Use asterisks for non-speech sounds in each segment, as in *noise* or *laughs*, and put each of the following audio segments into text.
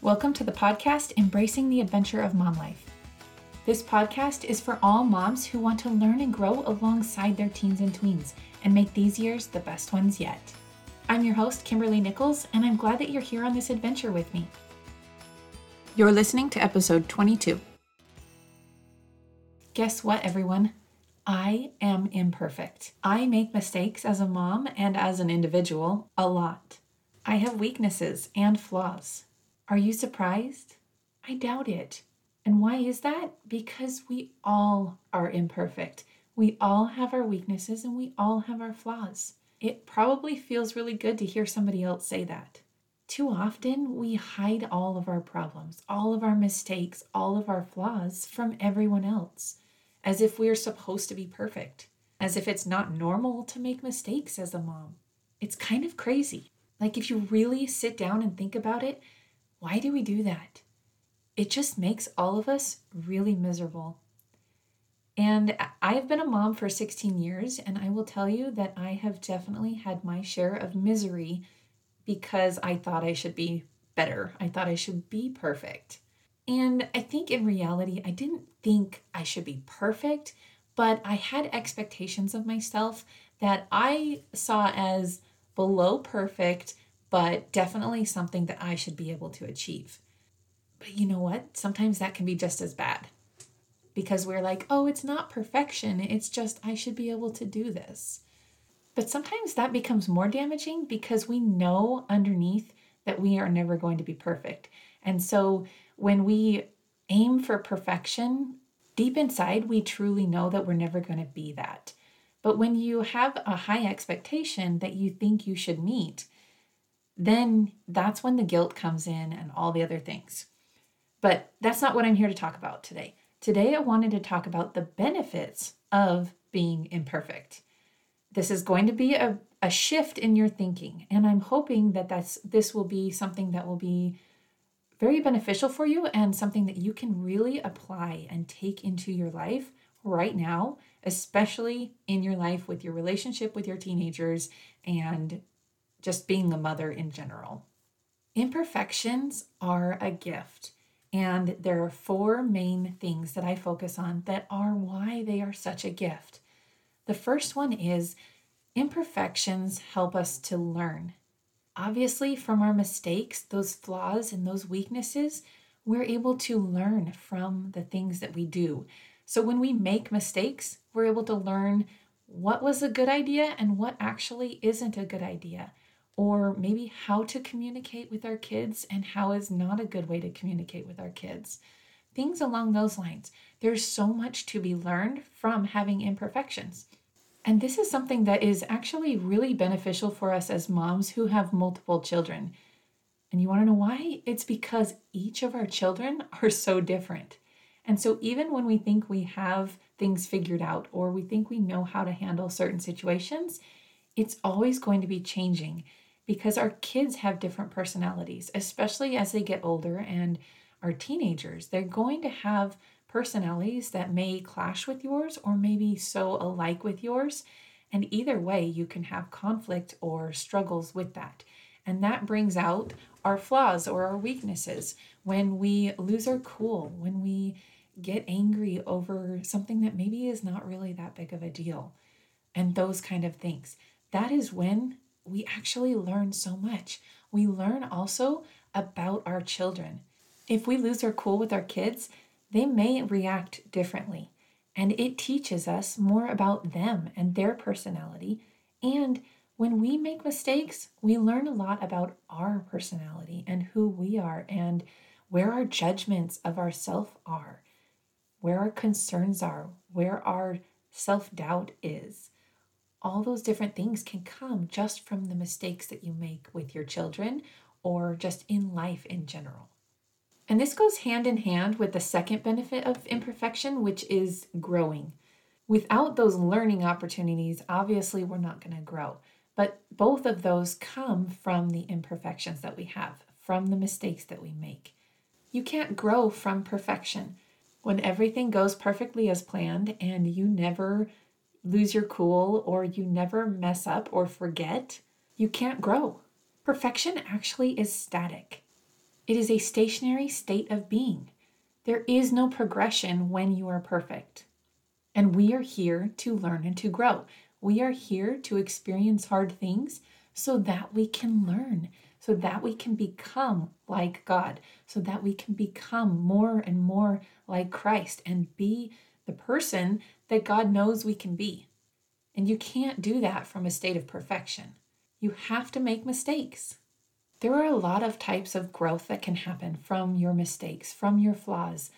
Welcome to the podcast Embracing the Adventure of Mom Life. This podcast is for all moms who want to learn and grow alongside their teens and tweens and make these years the best ones yet. I'm your host, Kimberly Nichols, and I'm glad that you're here on this adventure with me. You're listening to episode 22. Guess what, everyone? I am imperfect. I make mistakes as a mom and as an individual a lot. I have weaknesses and flaws. Are you surprised? I doubt it. And why is that? Because we all are imperfect. We all have our weaknesses and we all have our flaws. It probably feels really good to hear somebody else say that. Too often, we hide all of our problems, all of our mistakes, all of our flaws from everyone else, as if we are supposed to be perfect, as if it's not normal to make mistakes as a mom. It's kind of crazy. Like, if you really sit down and think about it, why do we do that? It just makes all of us really miserable. And I've been a mom for 16 years, and I will tell you that I have definitely had my share of misery because I thought I should be better. I thought I should be perfect. And I think in reality, I didn't think I should be perfect, but I had expectations of myself that I saw as below perfect but definitely something that I should be able to achieve. But you know what? Sometimes that can be just as bad because we're like, oh, it's not perfection. It's just I should be able to do this. But sometimes that becomes more damaging because we know underneath that we are never going to be perfect. And so when we aim for perfection, deep inside, we truly know that we're never going to be that. But when you have a high expectation that you think you should meet, then that's when the guilt comes in and all the other things. But that's not what I'm here to talk about today. Today, I wanted to talk about the benefits of being imperfect. This is going to be a, a shift in your thinking, and I'm hoping that that's, this will be something that will be very beneficial for you and something that you can really apply and take into your life right now, especially in your life with your relationship with your teenagers and just being a mother in general. Imperfections are a gift. And there are four main things that I focus on that are why they are such a gift. The first one is imperfections help us to learn. Obviously, from our mistakes, those flaws, and those weaknesses, we're able to learn from the things that we do. So when we make mistakes, we're able to learn what was a good idea and what actually isn't a good idea or maybe how to communicate with our kids and how is not a good way to communicate with our kids. Things along those lines. There's so much to be learned from having imperfections. And this is something that is actually really beneficial for us as moms who have multiple children. And you want to know why? It's because each of our children *laughs* are so different. And so, even when we think we have things figured out or we think we know how to handle certain situations, it's always going to be changing because our kids have different personalities, especially as they get older and are teenagers. They're going to have personalities that may clash with yours or maybe so alike with yours. And either way, you can have conflict or struggles with that. And that brings out our flaws or our weaknesses when we lose our cool, when we get angry over something that maybe is not really that big of a deal, and those kind of things. That is when we actually learn so much. We learn also about our children. If we lose our cool with our kids, they may react differently. And it teaches us more about them and their personality. And when we make mistakes, we learn a lot about our personality and who we are and where our judgments of ourself are, where our concerns are, where our self doubt is all those different things can come just from the mistakes that you make with your children or just in life in general. And this goes hand in hand with the second benefit of imperfection, which is growing. Without those learning opportunities, obviously, we're not going to grow. But both of those come from the imperfections that we have, from the mistakes that we make. You can't grow from perfection. When everything goes perfectly as planned and you never lose your cool or you never mess up or forget, you can't grow. Perfection actually is static. It is a stationary state of being. There is no progression when you are perfect. And we are here to learn and to grow. We are here to experience hard things so that we can learn, so that we can become like God, so that we can become more and more like Christ and be the person that God knows we can be. And you can't do that from a state of perfection. You have to make mistakes. There are a lot of types of growth that can happen from your mistakes, from your flaws.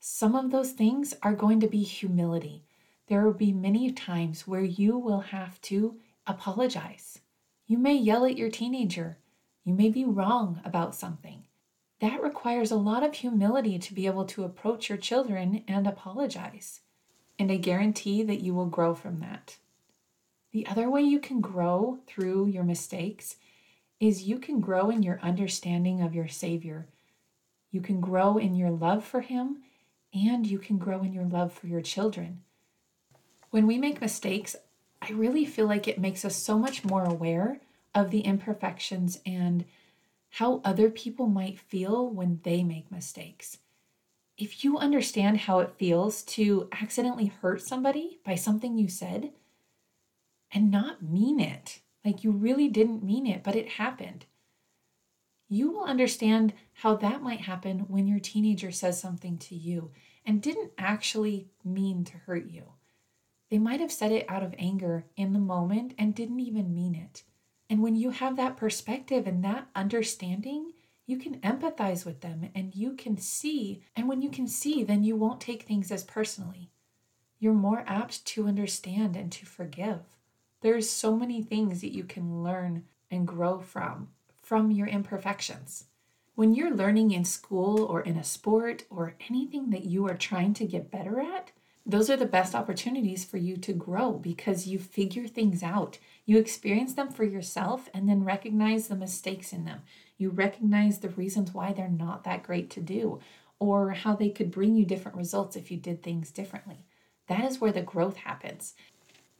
Some of those things are going to be humility. There will be many times where you will have to apologize. You may yell at your teenager. You may be wrong about something. That requires a lot of humility to be able to approach your children and apologize. And I guarantee that you will grow from that. The other way you can grow through your mistakes is you can grow in your understanding of your Savior. You can grow in your love for Him, and you can grow in your love for your children. When we make mistakes, I really feel like it makes us so much more aware of the imperfections and how other people might feel when they make mistakes. If you understand how it feels to accidentally hurt somebody by something you said and not mean it, like you really didn't mean it, but it happened. You will understand how that might happen when your teenager says something to you and didn't actually mean to hurt you. They might have said it out of anger in the moment and didn't even mean it. And when you have that perspective and that understanding, you can empathize with them and you can see. And when you can see, then you won't take things as personally. You're more apt to understand and to forgive. There's so many things that you can learn and grow from from your imperfections. When you're learning in school or in a sport or anything that you are trying to get better at, those are the best opportunities for you to grow because you figure things out. You experience them for yourself and then recognize the mistakes in them. You recognize the reasons why they're not that great to do or how they could bring you different results if you did things differently. That is where the growth happens.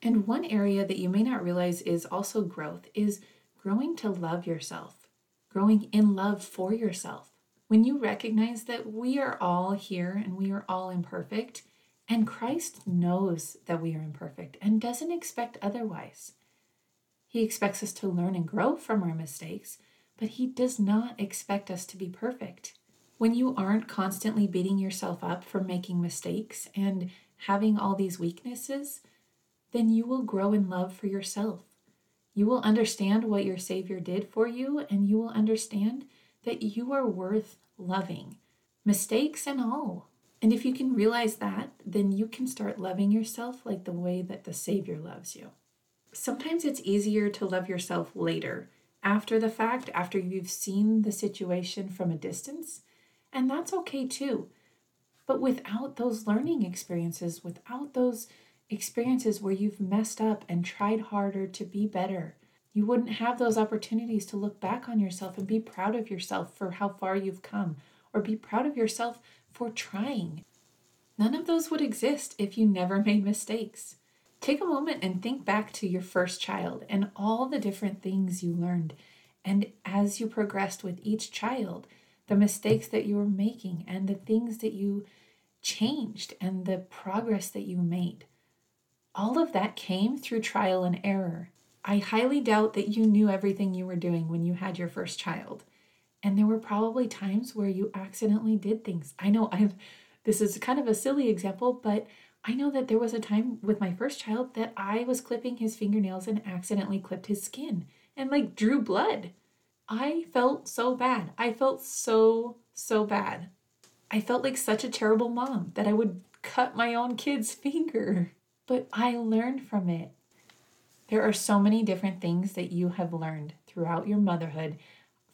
And one area that you may not realize is also growth is growing to love yourself, growing in love for yourself. When you recognize that we are all here and we are all imperfect, and Christ knows that we are imperfect and doesn't expect otherwise. He expects us to learn and grow from our mistakes, but He does not expect us to be perfect. When you aren't constantly beating yourself up for making mistakes and having all these weaknesses, then you will grow in love for yourself. You will understand what your Savior did for you, and you will understand that you are worth loving, mistakes and all. And if you can realize that, then you can start loving yourself like the way that the Savior loves you. Sometimes it's easier to love yourself later, after the fact, after you've seen the situation from a distance, and that's okay too. But without those learning experiences, without those experiences where you've messed up and tried harder to be better. You wouldn't have those opportunities to look back on yourself and be proud of yourself for how far you've come, or be proud of yourself for trying. None of those would exist if you never *laughs* made mistakes. Take a moment and think back to your first child and all the different things you learned. And as you progressed with each child, the mistakes that you were making and the things that you changed and the progress that you made. All of that came through trial and error. I highly doubt that you knew everything you were doing when you had your first child. And there were probably times where you accidentally did things. I know I've this is kind of a silly example, but I know that there was a time with my first child that I was clipping his fingernails and accidentally clipped his skin and like drew blood. I felt so bad. I felt so, so bad. I felt like such a terrible mom that I would cut my own kid's *laughs* finger but I learned from it. There are so many different things that you have learned throughout your motherhood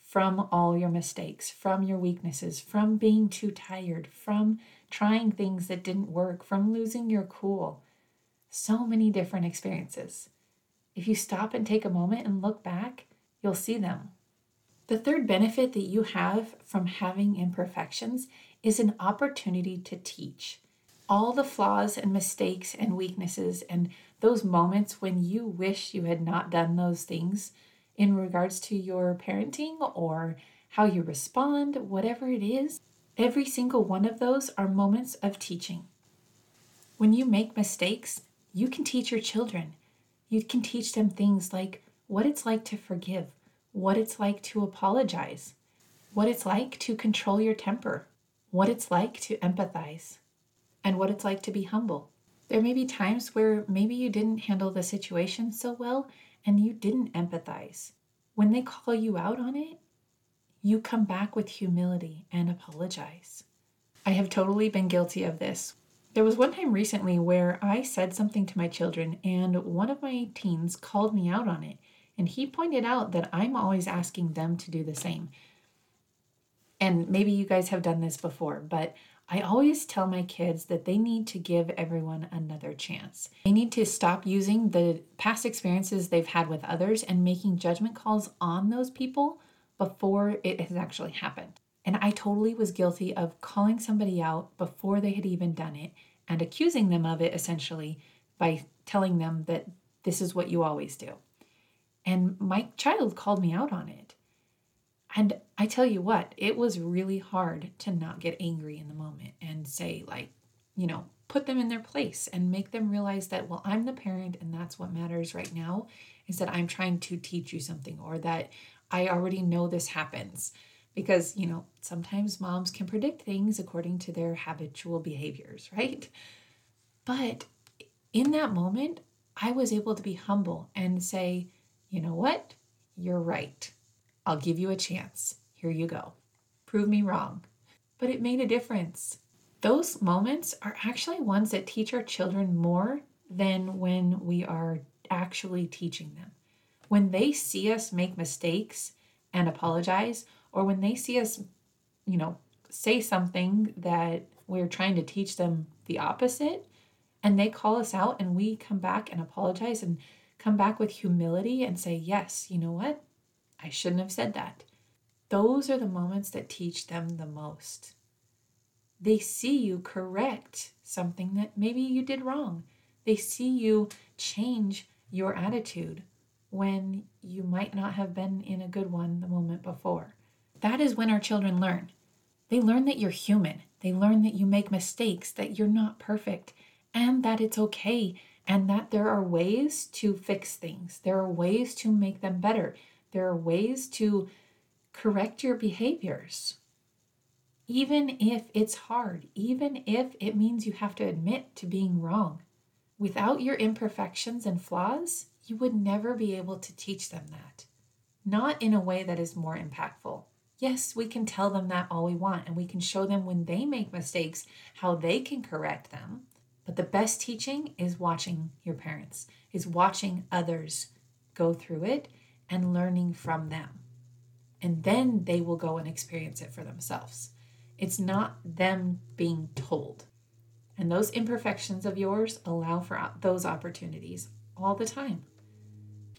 from all your mistakes, from your weaknesses, from being too tired, from trying things that didn't work, from losing your cool. So many different experiences. If you stop and take a moment and look back, you'll see them. The third benefit that you have from having imperfections is an opportunity to teach all the flaws and mistakes and weaknesses and those moments when you wish you had not done those things in regards to your parenting or how you respond, whatever it is, every single one of those are moments of teaching. When you make mistakes, you can teach your children. You can teach them things like what it's like to forgive, what it's like to apologize, what it's like to control your temper, what it's like to empathize, and what it's like to be humble. There may be times where maybe you didn't handle the situation so well and you didn't empathize. When they call you out on it, you come back with humility and apologize. I have totally been guilty of this. There was one time recently where I said something to my children, and one of my teens called me out on it. And he pointed out that I'm always asking them to do the same. And maybe you guys have done this before, but I always tell my kids that they need to give everyone another chance. They need to stop using the past experiences they've had with others and making judgment calls on those people before it has actually happened. And I totally was guilty of calling somebody out before they had even done it and accusing them of it essentially by telling them that this is what you always do. And my child called me out on it. And I tell you what, it was really hard to not get angry in the moment and say, like, you know, put them in their place and make them realize that, well, I'm the parent and that's what matters right now is that I'm trying to teach you something or that I already know this happens. Because, you know, sometimes moms can predict things according to their habitual behaviors, right? But in that moment, I was able to be humble and say, you know what? You're right. I'll give you a chance. Here you go. Prove me wrong. But it made a difference. Those moments are actually ones that teach our children more than when we are actually teaching them. When they see us make mistakes and apologize, or when they see us, you know, say something that we're trying to teach them the opposite, and they call us out and we come back and apologize and come back with humility and say, Yes, you know what? I shouldn't have said that. Those are the moments that teach them the most. They see you correct something that maybe you did wrong. They see you change your attitude when you might not have been in a good one the moment before. That is when our children learn. They learn that you're human. They learn that you make mistakes, that you're not perfect, and that it's okay, and that there are ways to fix things. There are ways to make them better. There are ways to correct your behaviors. Even if it's hard, even if it means you have to admit to being wrong. Without your imperfections and flaws, you would never be able to teach them that. Not in a way that is more impactful. Yes, we can tell them that all we want, and we can show them when they make mistakes how they can correct them. But the best teaching is watching your parents, is watching others go through it and learning from them. And then they will go and experience it for themselves. It's not them being told. And those imperfections of yours allow for those opportunities all the time.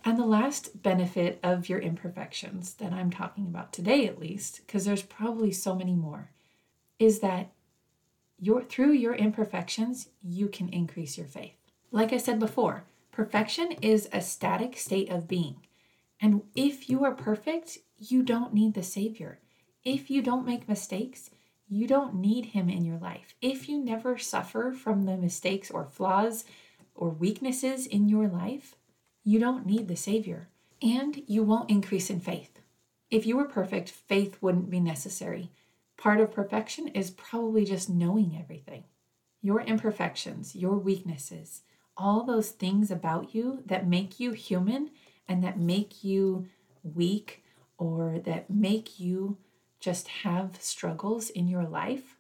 And the last benefit of your imperfections that I'm talking about today, at least, because there's probably so many more, is that your, through your imperfections, you can increase your faith. Like I said before, perfection is a static state of being. And if you are perfect, you don't need the Savior. If you don't make mistakes, you don't need Him in your life. If you never suffer from the mistakes or flaws or weaknesses in your life, you don't need the Savior. And you won't increase in faith. If you were perfect, faith wouldn't be necessary. Part of perfection is probably just knowing everything. Your imperfections, your weaknesses, all those things about you that make you human and that make you weak or that make you just have struggles in your life,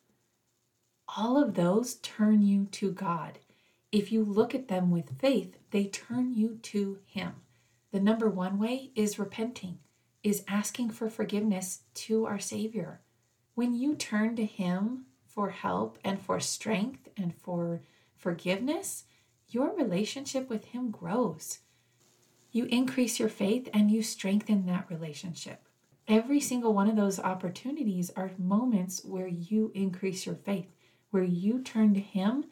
all of those turn you to God. If you look at them with faith, they turn you to Him. The number one way is repenting, is asking for forgiveness to our Savior. When you turn to Him for help and for strength and for forgiveness, your relationship with Him grows you increase your faith and you strengthen that relationship. Every single one of those opportunities are moments where you increase your faith, where you turn to Him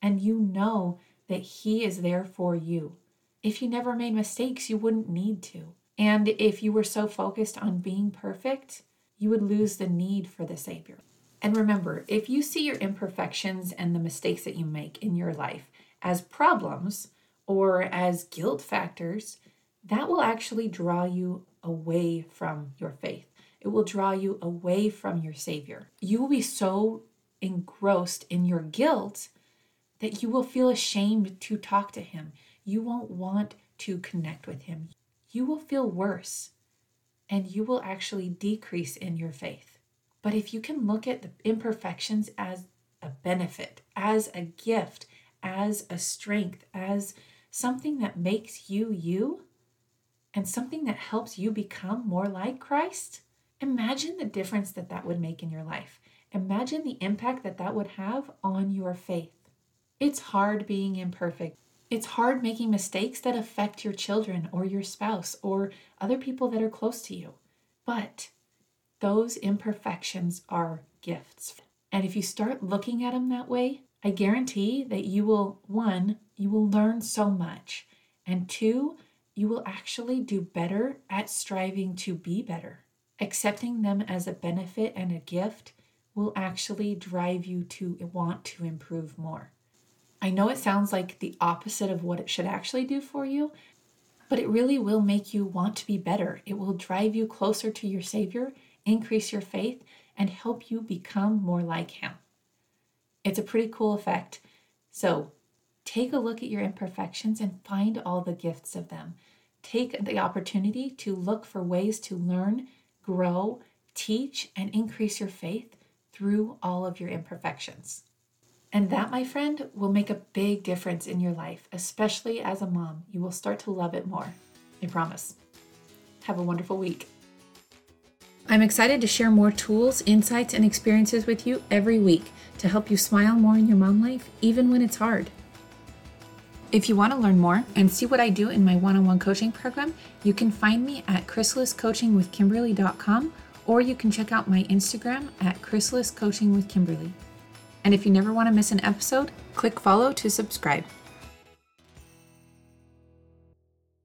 and you know that He is there for you. If you never made mistakes, you wouldn't need to. And if you were so focused on being perfect, you would lose the need for the Savior. And remember, if you see your imperfections and the mistakes that you make in your life as problems or as guilt factors, that will actually draw you away from your faith. It will draw you away from your Savior. You will be so engrossed in your guilt that you will feel ashamed to talk to Him. You won't want to connect with Him. You will feel worse and you will actually decrease in your faith. But if you can look at the imperfections as a benefit, as a gift, as a strength, as something that makes you you, and something that helps you become more like Christ, imagine the difference that that would make in your life. Imagine the impact that that would have on your faith. It's hard being imperfect. It's hard making mistakes that affect your children or your spouse or other people that are close to you. But those imperfections are gifts. And if you start looking at them that way, I guarantee that you will, one, you will learn so much. And two, you will actually do better at striving to be better. Accepting them as a benefit and a gift will actually drive you to want to improve more. I know it sounds like the opposite of what it should actually do for you, but it really will make you want to be better. It will drive you closer to your Savior, increase your faith, and help you become more like Him. It's a pretty cool effect. So take a look at your imperfections and find all the gifts of them. Take the opportunity to look for ways to learn, grow, teach, and increase your faith through all of your imperfections. And that, my friend, will make a big difference in your life, especially as a mom. You will start to love it more. I promise. Have a wonderful week. I'm excited to share more tools, insights, and experiences with you every week to help you smile more in your mom life, even when it's hard. If you want to learn more and see what I do in my one on one coaching program, you can find me at chrysaliscoachingwithkimberly.com or you can check out my Instagram at chrysaliscoachingwithkimberly. And if you never want to miss an episode, click follow to subscribe.